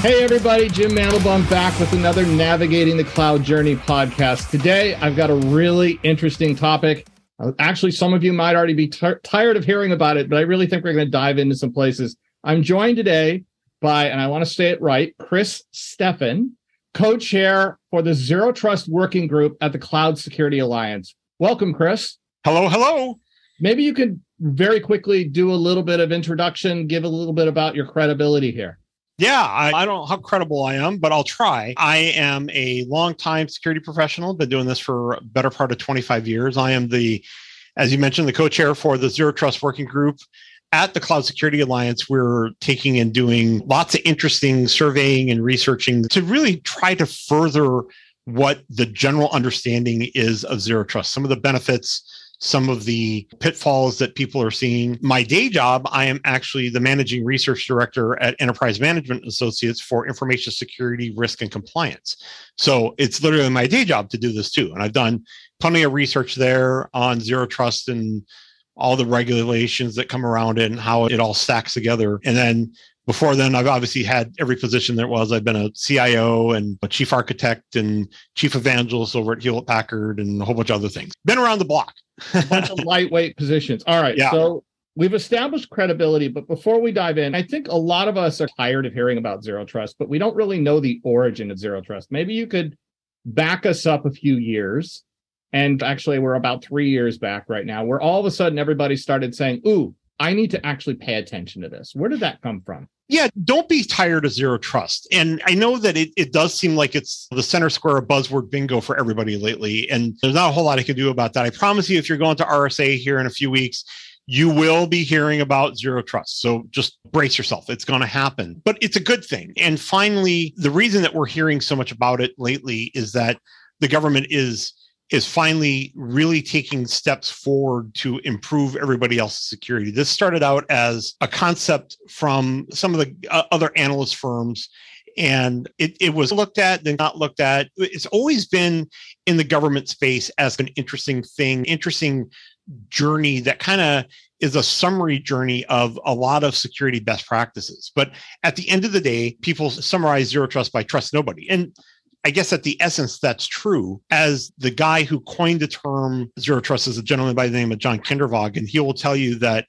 Hey, everybody, Jim Mandelbaum back with another Navigating the Cloud Journey podcast. Today, I've got a really interesting topic. Actually, some of you might already be t- tired of hearing about it, but I really think we're going to dive into some places. I'm joined today by, and I want to say it right, Chris Steffen, co chair for the Zero Trust Working Group at the Cloud Security Alliance. Welcome, Chris. Hello, hello. Maybe you could very quickly do a little bit of introduction, give a little bit about your credibility here. Yeah, I, I, don't know how credible I am, but I'll try. I am a longtime security professional, been doing this for better part of 25 years. I am the, as you mentioned, the co chair for the Zero Trust Working Group at the Cloud Security Alliance. We're taking and doing lots of interesting surveying and researching to really try to further what the general understanding is of Zero Trust, some of the benefits some of the pitfalls that people are seeing. My day job, I am actually the managing research director at Enterprise Management Associates for information security, risk, and compliance. So it's literally my day job to do this too. And I've done plenty of research there on zero trust and all the regulations that come around it and how it all stacks together. And then before then, I've obviously had every position there was. I've been a CIO and a chief architect and chief evangelist over at Hewlett Packard and a whole bunch of other things. Been around the block. a bunch of lightweight positions. All right. Yeah. So we've established credibility, but before we dive in, I think a lot of us are tired of hearing about zero trust, but we don't really know the origin of zero trust. Maybe you could back us up a few years. And actually, we're about three years back right now, where all of a sudden everybody started saying, Ooh, I need to actually pay attention to this. Where did that come from? Yeah, don't be tired of zero trust. And I know that it, it does seem like it's the center square of buzzword bingo for everybody lately. And there's not a whole lot I can do about that. I promise you, if you're going to RSA here in a few weeks, you will be hearing about zero trust. So just brace yourself. It's going to happen, but it's a good thing. And finally, the reason that we're hearing so much about it lately is that the government is is finally really taking steps forward to improve everybody else's security. This started out as a concept from some of the uh, other analyst firms and it, it was looked at then not looked at. It's always been in the government space as an interesting thing interesting journey that kind of is a summary journey of a lot of security best practices. But at the end of the day people summarize zero trust by trust nobody. And I guess at the essence, that's true. As the guy who coined the term zero trust is a gentleman by the name of John Kindervag, and he will tell you that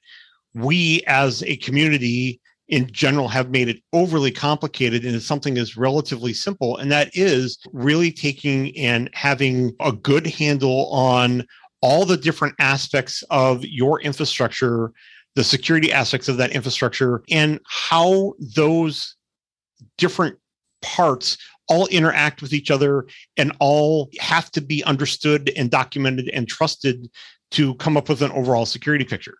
we as a community in general have made it overly complicated into something that's relatively simple. And that is really taking and having a good handle on all the different aspects of your infrastructure, the security aspects of that infrastructure, and how those different parts all interact with each other and all have to be understood and documented and trusted to come up with an overall security picture.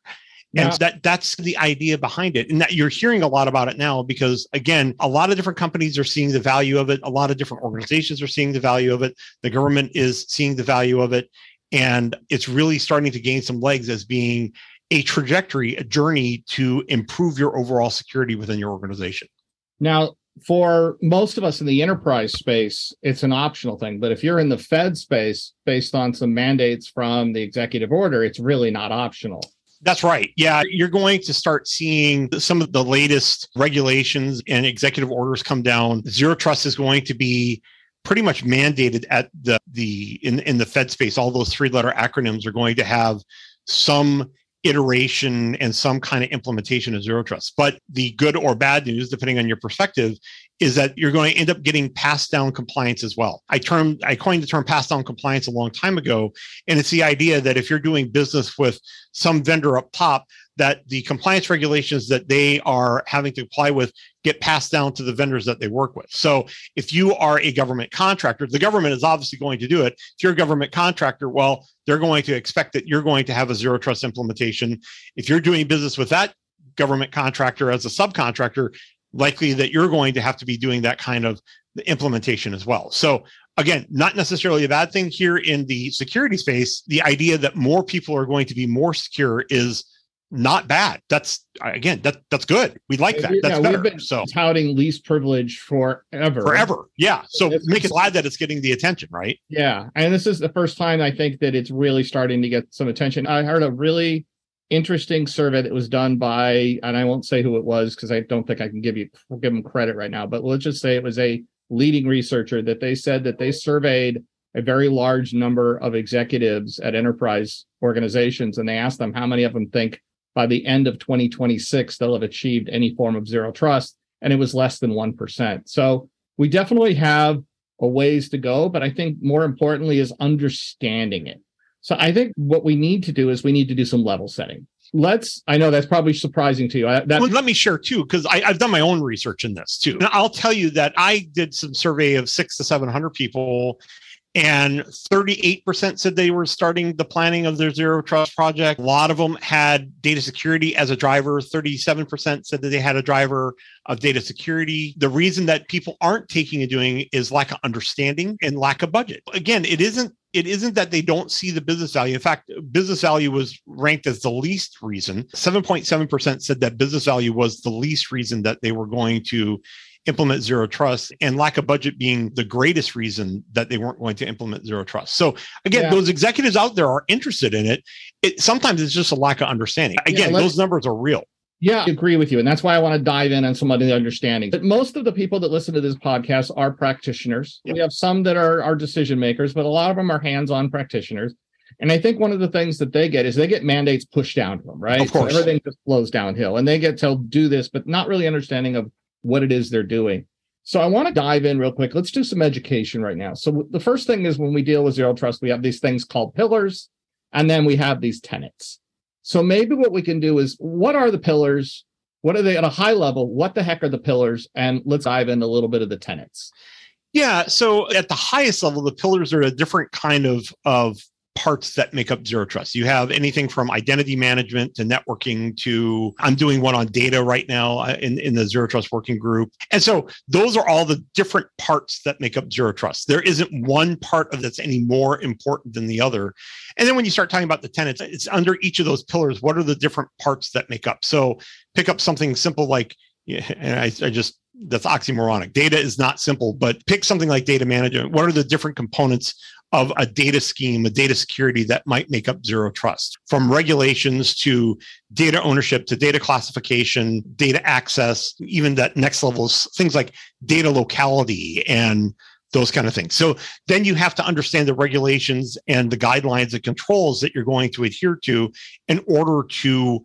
And yeah. that that's the idea behind it. And that you're hearing a lot about it now because again, a lot of different companies are seeing the value of it. A lot of different organizations are seeing the value of it. The government is seeing the value of it. And it's really starting to gain some legs as being a trajectory, a journey to improve your overall security within your organization. Now, for most of us in the enterprise space, it's an optional thing. But if you're in the Fed space, based on some mandates from the executive order, it's really not optional. That's right. Yeah, you're going to start seeing some of the latest regulations and executive orders come down. Zero trust is going to be pretty much mandated at the the in in the Fed space. All those three letter acronyms are going to have some iteration and some kind of implementation of zero trust. But the good or bad news, depending on your perspective, is that you're going to end up getting passed down compliance as well. I termed I coined the term passed down compliance a long time ago. And it's the idea that if you're doing business with some vendor up top, that the compliance regulations that they are having to comply with get passed down to the vendors that they work with. So if you are a government contractor, the government is obviously going to do it. If you're a government contractor, well, they're going to expect that you're going to have a zero trust implementation. If you're doing business with that government contractor as a subcontractor, likely that you're going to have to be doing that kind of implementation as well. So again, not necessarily a bad thing here in the security space. The idea that more people are going to be more secure is not bad. That's again, that that's good. We like that. That's yeah, better. We've been so touting least privilege forever. Forever. Yeah. So it's, make it glad that it's getting the attention, right? Yeah. And this is the first time I think that it's really starting to get some attention. I heard a really interesting survey that was done by, and I won't say who it was because I don't think I can give you give them credit right now, but let's just say it was a leading researcher that they said that they surveyed a very large number of executives at enterprise organizations and they asked them how many of them think by the end of 2026 they'll have achieved any form of zero trust and it was less than 1%. So we definitely have a ways to go, but I think more importantly is understanding it. So I think what we need to do is we need to do some level setting. Let's, I know that's probably surprising to you. I, that, well, let me share too, because I've done my own research in this too. And I'll tell you that I did some survey of six to 700 people and 38% said they were starting the planning of their zero trust project. A lot of them had data security as a driver. 37% said that they had a driver of data security. The reason that people aren't taking and doing is lack of understanding and lack of budget. Again, it isn't it isn't that they don't see the business value. In fact, business value was ranked as the least reason. 7.7% said that business value was the least reason that they were going to implement zero trust and lack of budget being the greatest reason that they weren't going to implement zero trust. So again, yeah. those executives out there are interested in it. It sometimes it's just a lack of understanding. Again, yeah, those numbers are real. Yeah, I agree with you. And that's why I want to dive in on some of the understanding. But most of the people that listen to this podcast are practitioners. We have some that are, are decision makers, but a lot of them are hands-on practitioners. And I think one of the things that they get is they get mandates pushed down to them, right? Of course. So everything just flows downhill. And they get told do this, but not really understanding of what it is they're doing. So I want to dive in real quick. Let's do some education right now. So the first thing is when we deal with zero trust, we have these things called pillars, and then we have these tenets. So maybe what we can do is what are the pillars? What are they at a high level? What the heck are the pillars? And let's dive in a little bit of the tenets. Yeah. So at the highest level, the pillars are a different kind of of parts that make up zero trust. You have anything from identity management to networking to I'm doing one on data right now uh, in, in the zero trust working group. And so those are all the different parts that make up zero trust. There isn't one part of that's any more important than the other. And then when you start talking about the tenants, it's under each of those pillars. What are the different parts that make up? So pick up something simple like and I, I just that's oxymoronic. Data is not simple, but pick something like data management. What are the different components of a data scheme, a data security that might make up zero trust, from regulations to data ownership to data classification, data access, even that next level things like data locality and those kind of things. So then you have to understand the regulations and the guidelines and controls that you're going to adhere to in order to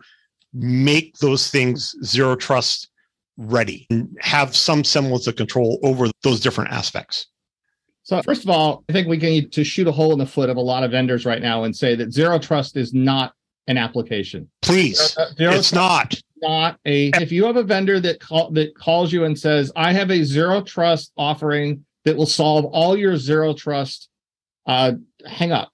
make those things zero trust ready and have some semblance of control over those different aspects. So first of all, I think we need to shoot a hole in the foot of a lot of vendors right now and say that zero trust is not an application. Please, zero, zero it's not. Not a. If you have a vendor that call, that calls you and says, "I have a zero trust offering that will solve all your zero trust," uh, hang up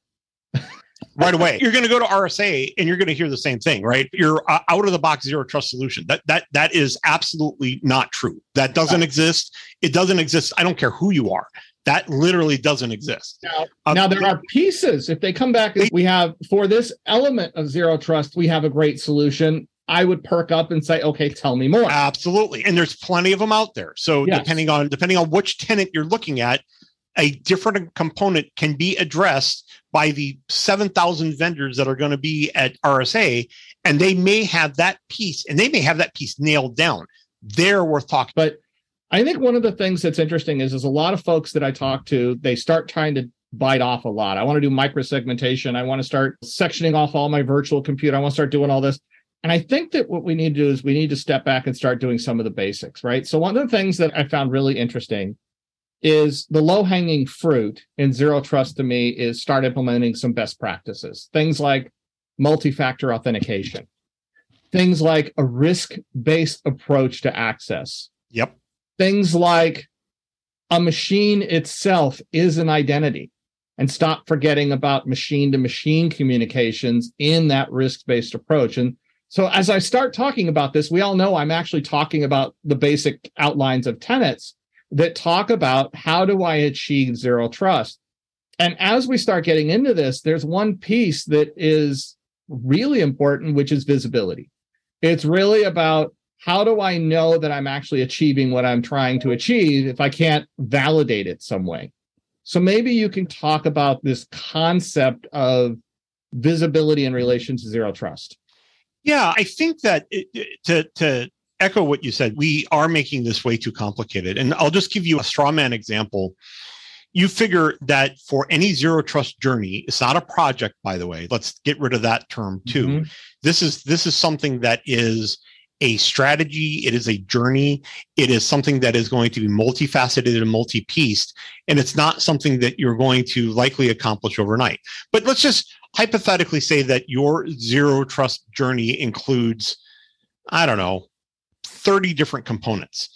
right away. You're going to go to RSA and you're going to hear the same thing, right? You're uh, out of the box zero trust solution. That that that is absolutely not true. That doesn't exist. It doesn't exist. I don't care who you are. That literally doesn't exist. Now, um, now there are pieces. If they come back, we have for this element of zero trust, we have a great solution. I would perk up and say, okay, tell me more. Absolutely. And there's plenty of them out there. So yes. depending on depending on which tenant you're looking at, a different component can be addressed by the 7,000 vendors that are going to be at RSA. And they may have that piece and they may have that piece nailed down. They're worth talking. But I think one of the things that's interesting is is a lot of folks that I talk to, they start trying to bite off a lot. I want to do microsegmentation. I want to start sectioning off all my virtual compute. I want to start doing all this. And I think that what we need to do is we need to step back and start doing some of the basics, right? So one of the things that I found really interesting is the low hanging fruit in zero trust to me is start implementing some best practices. Things like multi-factor authentication. Things like a risk-based approach to access. Yep things like a machine itself is an identity and stop forgetting about machine to machine communications in that risk based approach. And so, as I start talking about this, we all know I'm actually talking about the basic outlines of tenets that talk about how do I achieve zero trust. And as we start getting into this, there's one piece that is really important, which is visibility. It's really about how do I know that I'm actually achieving what I'm trying to achieve if I can't validate it some way? So maybe you can talk about this concept of visibility in relation to zero trust. Yeah, I think that it, to to echo what you said, we are making this way too complicated. And I'll just give you a straw man example. You figure that for any zero trust journey, it's not a project, by the way. Let's get rid of that term too. Mm-hmm. This is this is something that is a strategy, it is a journey, it is something that is going to be multifaceted and multi pieced, and it's not something that you're going to likely accomplish overnight. But let's just hypothetically say that your zero trust journey includes, I don't know, 30 different components.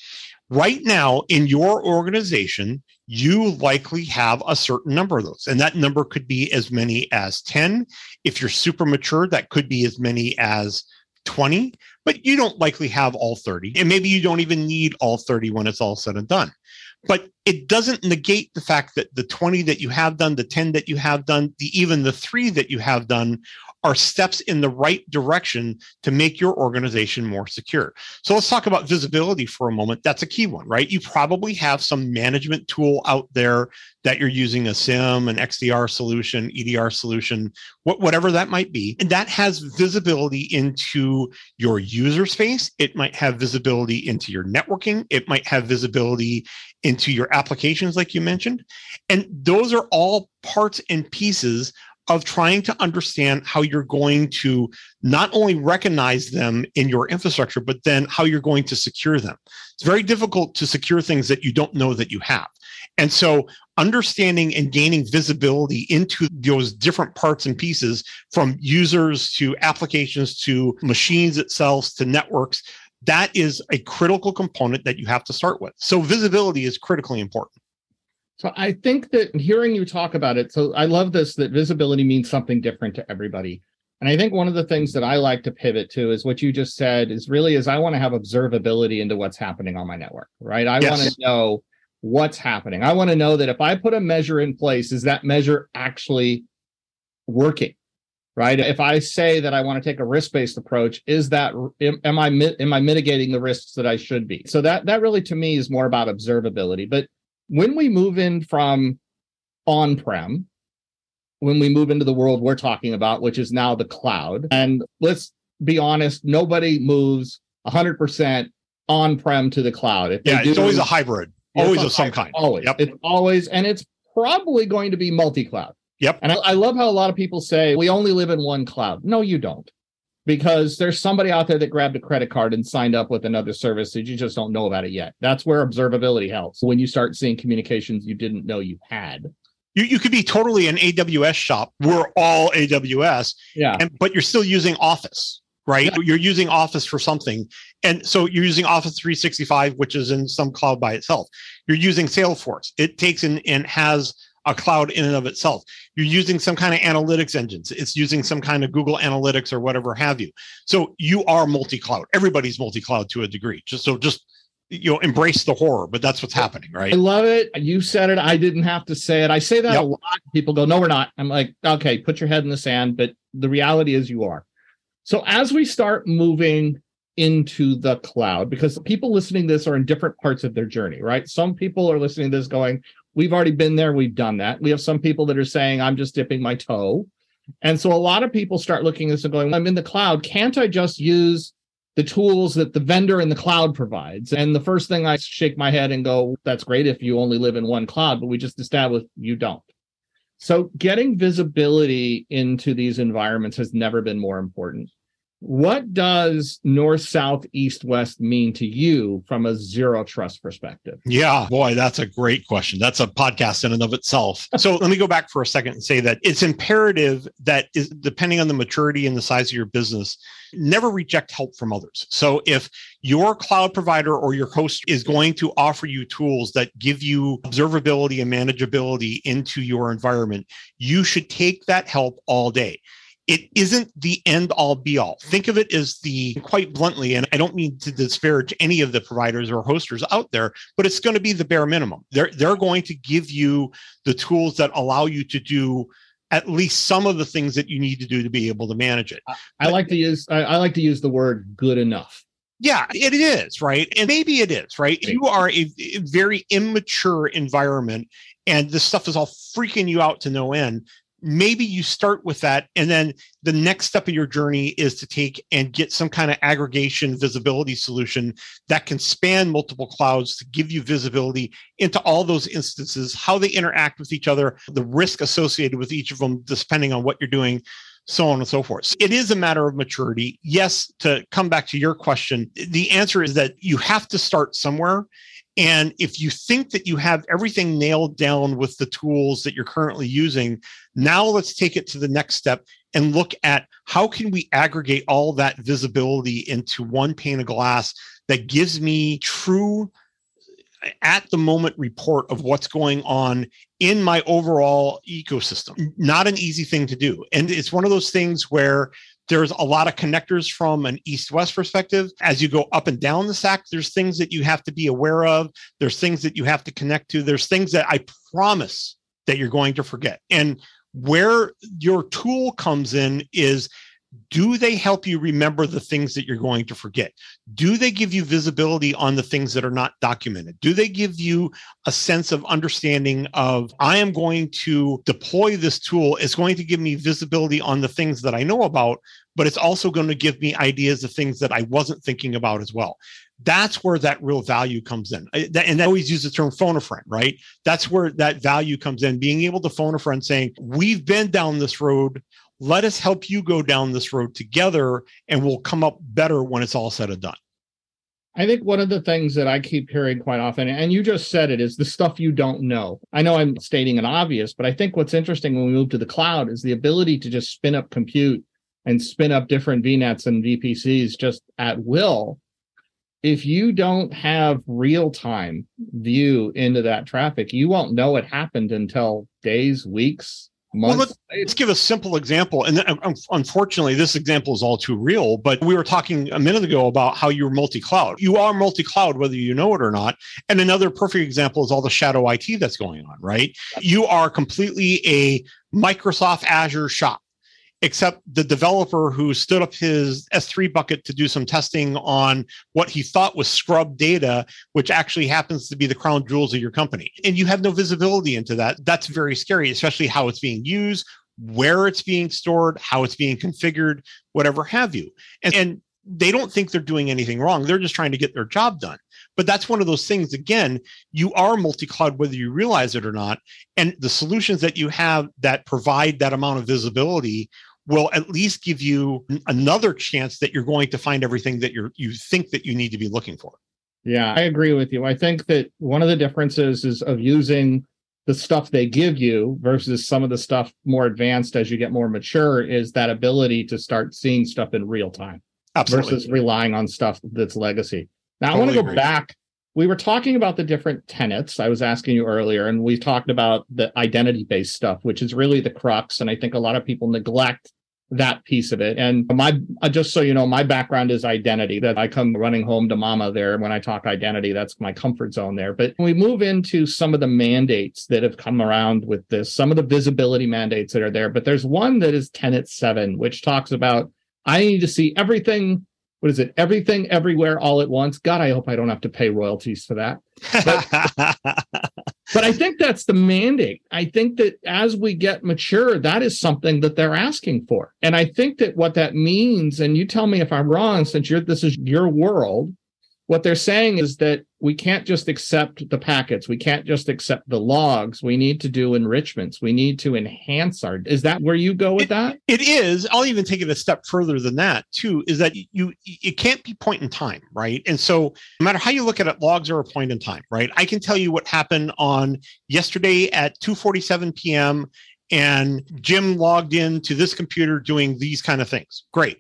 Right now, in your organization, you likely have a certain number of those. And that number could be as many as 10. If you're super mature, that could be as many as 20, but you don't likely have all 30. And maybe you don't even need all 30 when it's all said and done. But it doesn't negate the fact that the 20 that you have done, the 10 that you have done, the, even the three that you have done are steps in the right direction to make your organization more secure. So let's talk about visibility for a moment. That's a key one, right? You probably have some management tool out there that you're using a SIEM, an XDR solution, EDR solution, whatever that might be. And that has visibility into your user space. It might have visibility into your networking. It might have visibility into your applications, like you mentioned. And those are all parts and pieces of trying to understand how you're going to not only recognize them in your infrastructure, but then how you're going to secure them. It's very difficult to secure things that you don't know that you have. And so understanding and gaining visibility into those different parts and pieces from users to applications to machines itself to networks, that is a critical component that you have to start with. So visibility is critically important. So I think that hearing you talk about it, so I love this that visibility means something different to everybody. And I think one of the things that I like to pivot to is what you just said is really is I want to have observability into what's happening on my network, right? I yes. want to know what's happening. I want to know that if I put a measure in place, is that measure actually working? Right? If I say that I want to take a risk-based approach, is that am I am I mitigating the risks that I should be? So that that really to me is more about observability. But when we move in from on-prem when we move into the world we're talking about which is now the cloud and let's be honest nobody moves 100% on-prem to the cloud. If yeah do, it's always a hybrid always of some kind. always yep. it's always and it's probably going to be multi-cloud. Yep. And I, I love how a lot of people say we only live in one cloud. No you don't because there's somebody out there that grabbed a credit card and signed up with another service that you just don't know about it yet. That's where observability helps. When you start seeing communications you didn't know you had. You, you could be totally an AWS shop. We're all AWS. Yeah. And, but you're still using Office, right? Yeah. You're using Office for something. And so you're using Office 365, which is in some cloud by itself. You're using Salesforce. It takes in and has a cloud in and of itself. You're using some kind of analytics engines. It's using some kind of Google Analytics or whatever have you. So you are multi-cloud. Everybody's multi-cloud to a degree. Just so just you know embrace the horror but that's what's happening right i love it you said it i didn't have to say it i say that yep. a lot people go no we're not i'm like okay put your head in the sand but the reality is you are so as we start moving into the cloud because people listening to this are in different parts of their journey right some people are listening to this going We've already been there. We've done that. We have some people that are saying, I'm just dipping my toe. And so a lot of people start looking at this and going, I'm in the cloud. Can't I just use the tools that the vendor in the cloud provides? And the first thing I shake my head and go, that's great if you only live in one cloud, but we just established you don't. So getting visibility into these environments has never been more important. What does north, south, east, west mean to you from a zero trust perspective? Yeah, boy, that's a great question. That's a podcast in and of itself. so let me go back for a second and say that it's imperative that is, depending on the maturity and the size of your business, never reject help from others. So if your cloud provider or your host is going to offer you tools that give you observability and manageability into your environment, you should take that help all day it isn't the end all be all. Think of it as the quite bluntly, and I don't mean to disparage any of the providers or hosters out there, but it's going to be the bare minimum. They're they're going to give you the tools that allow you to do at least some of the things that you need to do to be able to manage it. I, I like to use I, I like to use the word good enough. Yeah, it is, right? And maybe it is, right? You are a, a very immature environment and this stuff is all freaking you out to no end maybe you start with that and then the next step of your journey is to take and get some kind of aggregation visibility solution that can span multiple clouds to give you visibility into all those instances how they interact with each other the risk associated with each of them depending on what you're doing so on and so forth. It is a matter of maturity. Yes, to come back to your question, the answer is that you have to start somewhere. And if you think that you have everything nailed down with the tools that you're currently using, now let's take it to the next step and look at how can we aggregate all that visibility into one pane of glass that gives me true uh, at the moment report of what's going on in my overall ecosystem. Not an easy thing to do. And it's one of those things where there's a lot of connectors from an east west perspective. As you go up and down the stack, there's things that you have to be aware of. There's things that you have to connect to. There's things that I promise that you're going to forget. And where your tool comes in is do they help you remember the things that you're going to forget? Do they give you visibility on the things that are not documented? Do they give you a sense of understanding of I am going to deploy this tool? It's going to give me visibility on the things that I know about, but it's also going to give me ideas of things that I wasn't thinking about as well. That's where that real value comes in. And I always use the term phone a friend, right? That's where that value comes in. Being able to phone a friend saying, We've been down this road let us help you go down this road together and we'll come up better when it's all said and done. I think one of the things that I keep hearing quite often, and you just said it, is the stuff you don't know. I know I'm stating an obvious, but I think what's interesting when we move to the cloud is the ability to just spin up compute and spin up different VNets and VPCs just at will. If you don't have real time view into that traffic, you won't know it happened until days, weeks, well, let's, let's, give a simple example. And um, unfortunately, this example is all too real, but we were talking a minute ago about how you're multi cloud. You are multi cloud, whether you know it or not. And another perfect example is all the shadow IT that's going on, right? You are completely a Microsoft Azure shop except the developer who stood up his S3 bucket to do some testing on what he thought was scrubbed data, which actually happens to be the crown jewels of your company. And you have no visibility into that. That's very scary, especially how it's being used, where it's being stored, how it's being configured, whatever have you. And, and they don't think they're doing anything wrong. They're just trying to get their job done. But that's one of those things, again, you are multi cloud, whether you realize it or not. And the solutions that you have that provide that amount of visibility will at least give you another chance that you're going to find everything that you're you think that you need to be looking for. Yeah, I agree with you. I think that one of the differences is of using the stuff they give you versus some of the stuff more advanced as you get more mature is that ability to start seeing stuff in real time Absolutely. versus relying on stuff that's legacy. Now totally I want to go agree. back. We were talking about the different tenets. I was asking you earlier, and we talked about the identity based stuff, which is really the crux. And I think a lot of people neglect that piece of it. And my, uh, just so you know, my background is identity that I come running home to mama there. When I talk identity, that's my comfort zone there. But we move into some of the mandates that have come around with this, some of the visibility mandates that are there. But there's one that is Tenet 7, which talks about I need to see everything. What is it? Everything, everywhere, all at once. God, I hope I don't have to pay royalties for that. But, but I think that's the mandate. I think that as we get mature, that is something that they're asking for. And I think that what that means, and you tell me if I'm wrong, since you're this is your world, what they're saying is that we can't just accept the packets. We can't just accept the logs. We need to do enrichments. We need to enhance our. Is that where you go with it, that? It is. I'll even take it a step further than that too. Is that you? It can't be point in time, right? And so, no matter how you look at it, logs are a point in time, right? I can tell you what happened on yesterday at 2:47 p.m. and Jim logged in to this computer doing these kind of things. Great.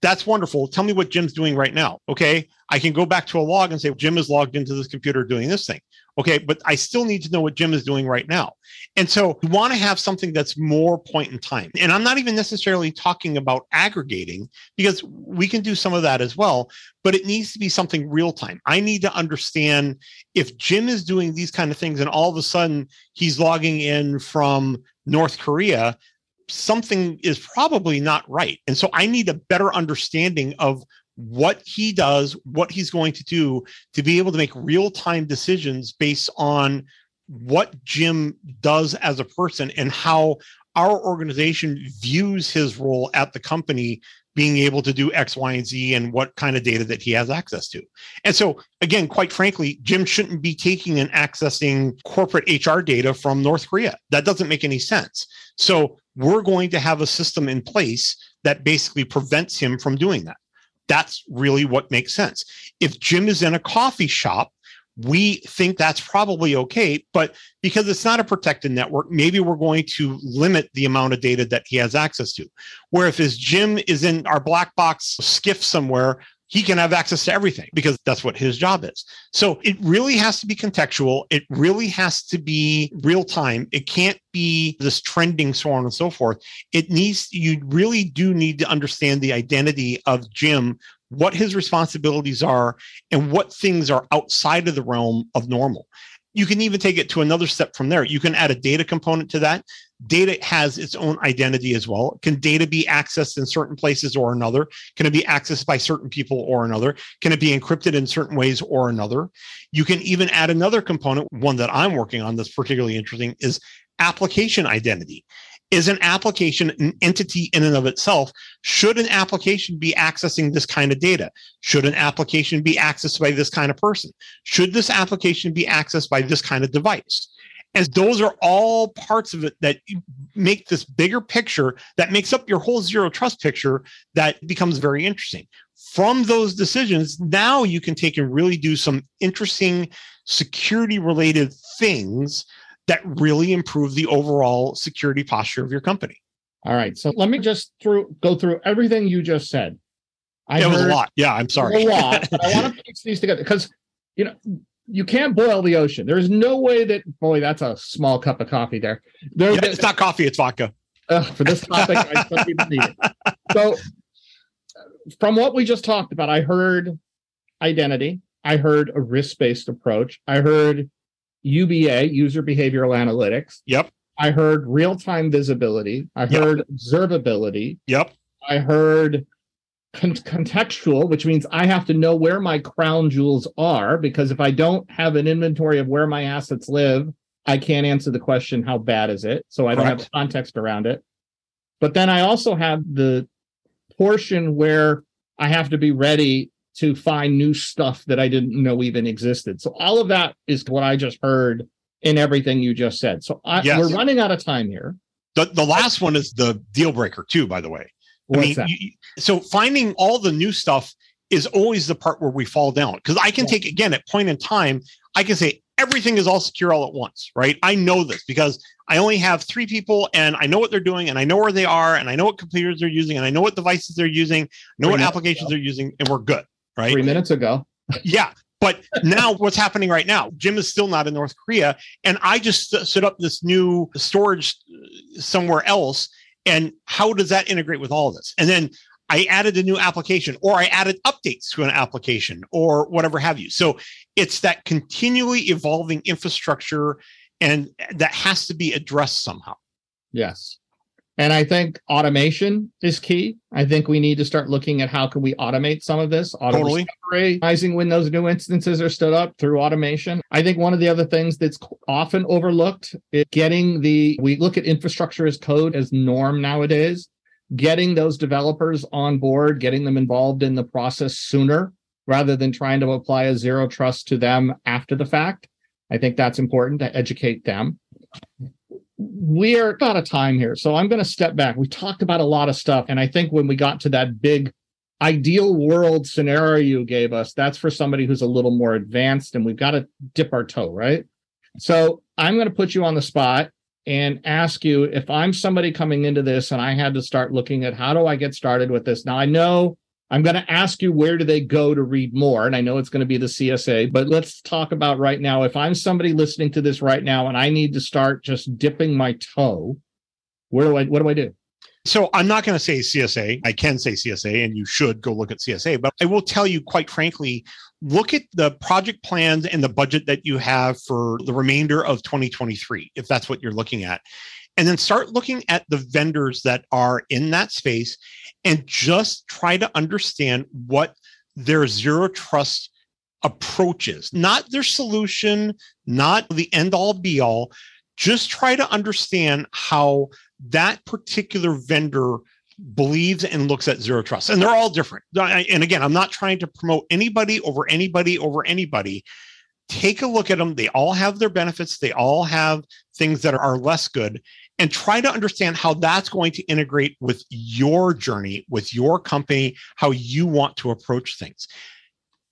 That's wonderful. Tell me what Jim's doing right now. Okay. I can go back to a log and say, Jim is logged into this computer doing this thing. Okay. But I still need to know what Jim is doing right now. And so we want to have something that's more point in time. And I'm not even necessarily talking about aggregating because we can do some of that as well, but it needs to be something real time. I need to understand if Jim is doing these kind of things and all of a sudden he's logging in from North Korea, something is probably not right. And so I need a better understanding of what he does, what he's going to do to be able to make real time decisions based on what Jim does as a person and how our organization views his role at the company being able to do X, Y, and Z and what kind of data that he has access to. And so, again, quite frankly, Jim shouldn't be taking and accessing corporate HR data from North Korea. That doesn't make any sense. So, we're going to have a system in place that basically prevents him from doing that. That's really what makes sense. If Jim is in a coffee shop we think that's probably okay. But because it's not a protected network, maybe we're going to limit the amount of data that he has access to. Where if his Jim is in our black box SCIF somewhere, he can have access to everything because that's what his job is. So it really has to be contextual. It really has to be real time. It can't be this trending, so on and so forth. It needs, you really do need to understand the identity of Jim what his responsibilities are and what things are outside of the realm of normal. You can even take it to another step from there. You can add a data component to that. Data has its own identity as well. Can data be accessed in certain places or another? Can it be accessed by certain people or another? Can it be encrypted in certain ways or another? You can even add another component. One that I'm working on that's particularly interesting is application identity is an application an entity in and of itself? Should an application be accessing this kind of data? Should an application be accessed by this kind of person? Should this application be accessed by this kind of device? As those are all parts of it that make this bigger picture that makes up your whole zero trust picture that becomes very interesting. From those decisions, now you can take and really do some interesting security related things that really improve the overall security posture of your company. All right. So let me just through go through everything you just said. I it was a lot. Yeah, I'm sorry. A lot. but I want to piece these together because you know you can't boil the ocean. There's no way that boy, that's a small cup of coffee there. There, yeah, it's not coffee, it's vodka. Uh, for this topic, I some people need it. So from what we just talked about, I heard identity. I heard a risk-based approach. I heard UBA, user behavioral analytics. Yep. I heard real time visibility. I heard yep. observability. Yep. I heard con- contextual, which means I have to know where my crown jewels are because if I don't have an inventory of where my assets live, I can't answer the question, how bad is it? So I Correct. don't have context around it. But then I also have the portion where I have to be ready to find new stuff that I didn't know even existed. So all of that is what I just heard in everything you just said. So I, yes. we're running out of time here. The, the last one is the deal breaker too, by the way. What's I mean, that? You, so finding all the new stuff is always the part where we fall down because I can yeah. take again at point in time, I can say everything is all secure all at once, right? I know this because I only have three people and I know what they're doing and I know where they are and I know what computers they're using and I know what devices they're using, know what applications they're using, and we're good right? Three minutes ago. yeah. But now what's happening right now? Jim is still not in North Korea. And I just set up this new storage uh, somewhere else. And how does that integrate with all of this? And then I added a new application or I added updates to an application or whatever have you. So it's that continually evolving infrastructure and that has to be addressed somehow. Yes. And I think automation is key. I think we need to start looking at how can we automate some of this. Auto totally. Recovery, when those new instances are stood up through automation. I think one of the other things that's often overlooked is getting the we look at infrastructure as code as norm nowadays. Getting those developers on board, getting them involved in the process sooner rather than trying to apply a zero trust to them after the fact. I think that's important to educate them we are out of time here. So I'm going to step back. We talked about a lot of stuff. And I think when we got to that big ideal world scenario you gave us, that's for somebody who's a little more advanced and we've got to dip our toe, right? So I'm going to put you on the spot and ask you if I'm somebody coming into this and I had to start looking at how do I get started with this? Now I know I'm going to ask you where do they go to read more? And I know it's going to be the CSA, but let's talk about right now. If I'm somebody listening to this right now and I need to start just dipping my toe, where do I, what do I do? So I'm not going to say CSA. I can say CSA, and you should go look at CSA. But I will tell you, quite frankly, look at the project plans and the budget that you have for the remainder of 2023, if that's what you're looking at. And then start looking at the vendors that are in that space and just try to understand what their zero trust approaches, not their solution, not the end all be all. just try to understand how that particular vendor believes and looks at zero trust. And they're all different. And again, I'm not trying to promote anybody over anybody over anybody. Take a look at them. They all have their benefits, they all have things that are less good. And try to understand how that's going to integrate with your journey, with your company, how you want to approach things.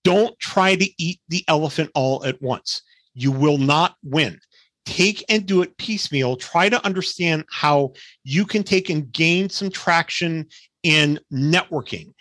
Don't try to eat the elephant all at once. You will not win take and do it piecemeal. Try to understand how you can take and gain some traction in networking.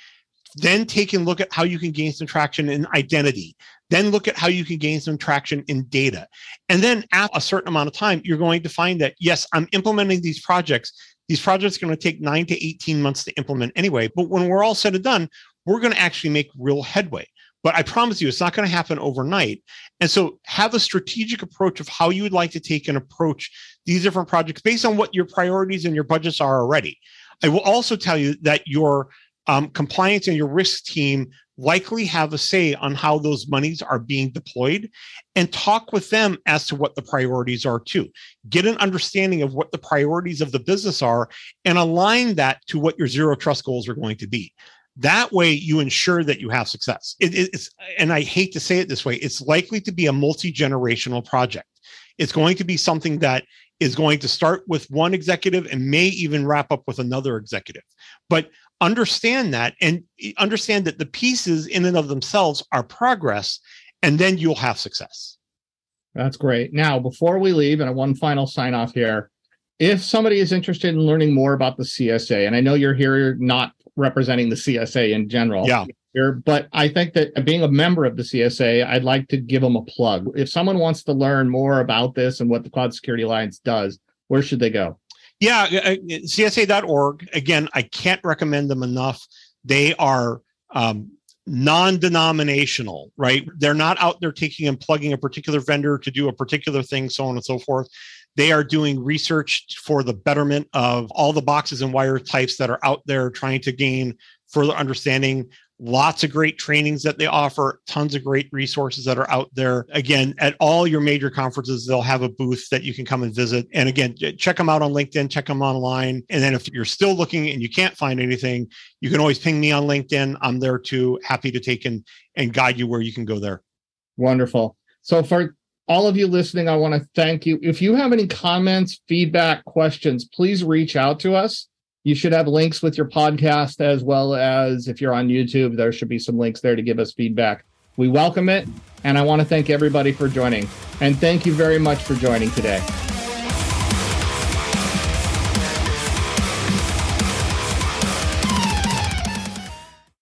Then take and look at how you can gain some traction in identity. Then look at how you can gain some traction in data. And then at a certain amount of time, you're going to find that, yes, I'm implementing these projects. These projects are going to take nine to 18 months to implement anyway. But when we're all said and done, we're going to actually make real headway. But I promise you, it's not going to happen overnight. And so have a strategic approach of how you would like to take and approach these different projects based on what your priorities and your budgets are already. I will also tell you that your um, compliance and your risk team likely have a say on how those monies are being deployed and talk with them as to what the priorities are too. Get an understanding of what the priorities of the business are and align that to what your zero trust goals are going to be. That way, you ensure that you have success. It, it's, and I hate to say it this way, it's likely to be a multi generational project. It's going to be something that is going to start with one executive and may even wrap up with another executive. But understand that and understand that the pieces in and of themselves are progress, and then you'll have success. That's great. Now, before we leave, and one final sign off here, if somebody is interested in learning more about the CSA, and I know you're here not representing the CSA in general. Yeah. Here, but I think that being a member of the CSA, I'd like to give them a plug. If someone wants to learn more about this and what the Cloud Security Alliance does, where should they go? Yeah, uh, uh, CSA.org. Again, I can't recommend them enough. They are um, non-denominational, right? They're not out there taking and plugging a particular vendor to do a particular thing, so on and so forth. They are doing research for the betterment of all the boxes and wire types that are out there, trying to gain further understanding. Lots of great trainings that they offer, tons of great resources that are out there. Again, at all your major conferences, they'll have a booth that you can come and visit. And again, check them out on LinkedIn, check them online. And then if you're still looking and you can't find anything, you can always ping me on LinkedIn. I'm there too, happy to take and, and guide you where you can go there. Wonderful. So for all of you listening, I want to thank you. If you have any comments, feedback, questions, please reach out to us. You should have links with your podcast as well as if you're on YouTube, there should be some links there to give us feedback. We welcome it. And I want to thank everybody for joining. And thank you very much for joining today.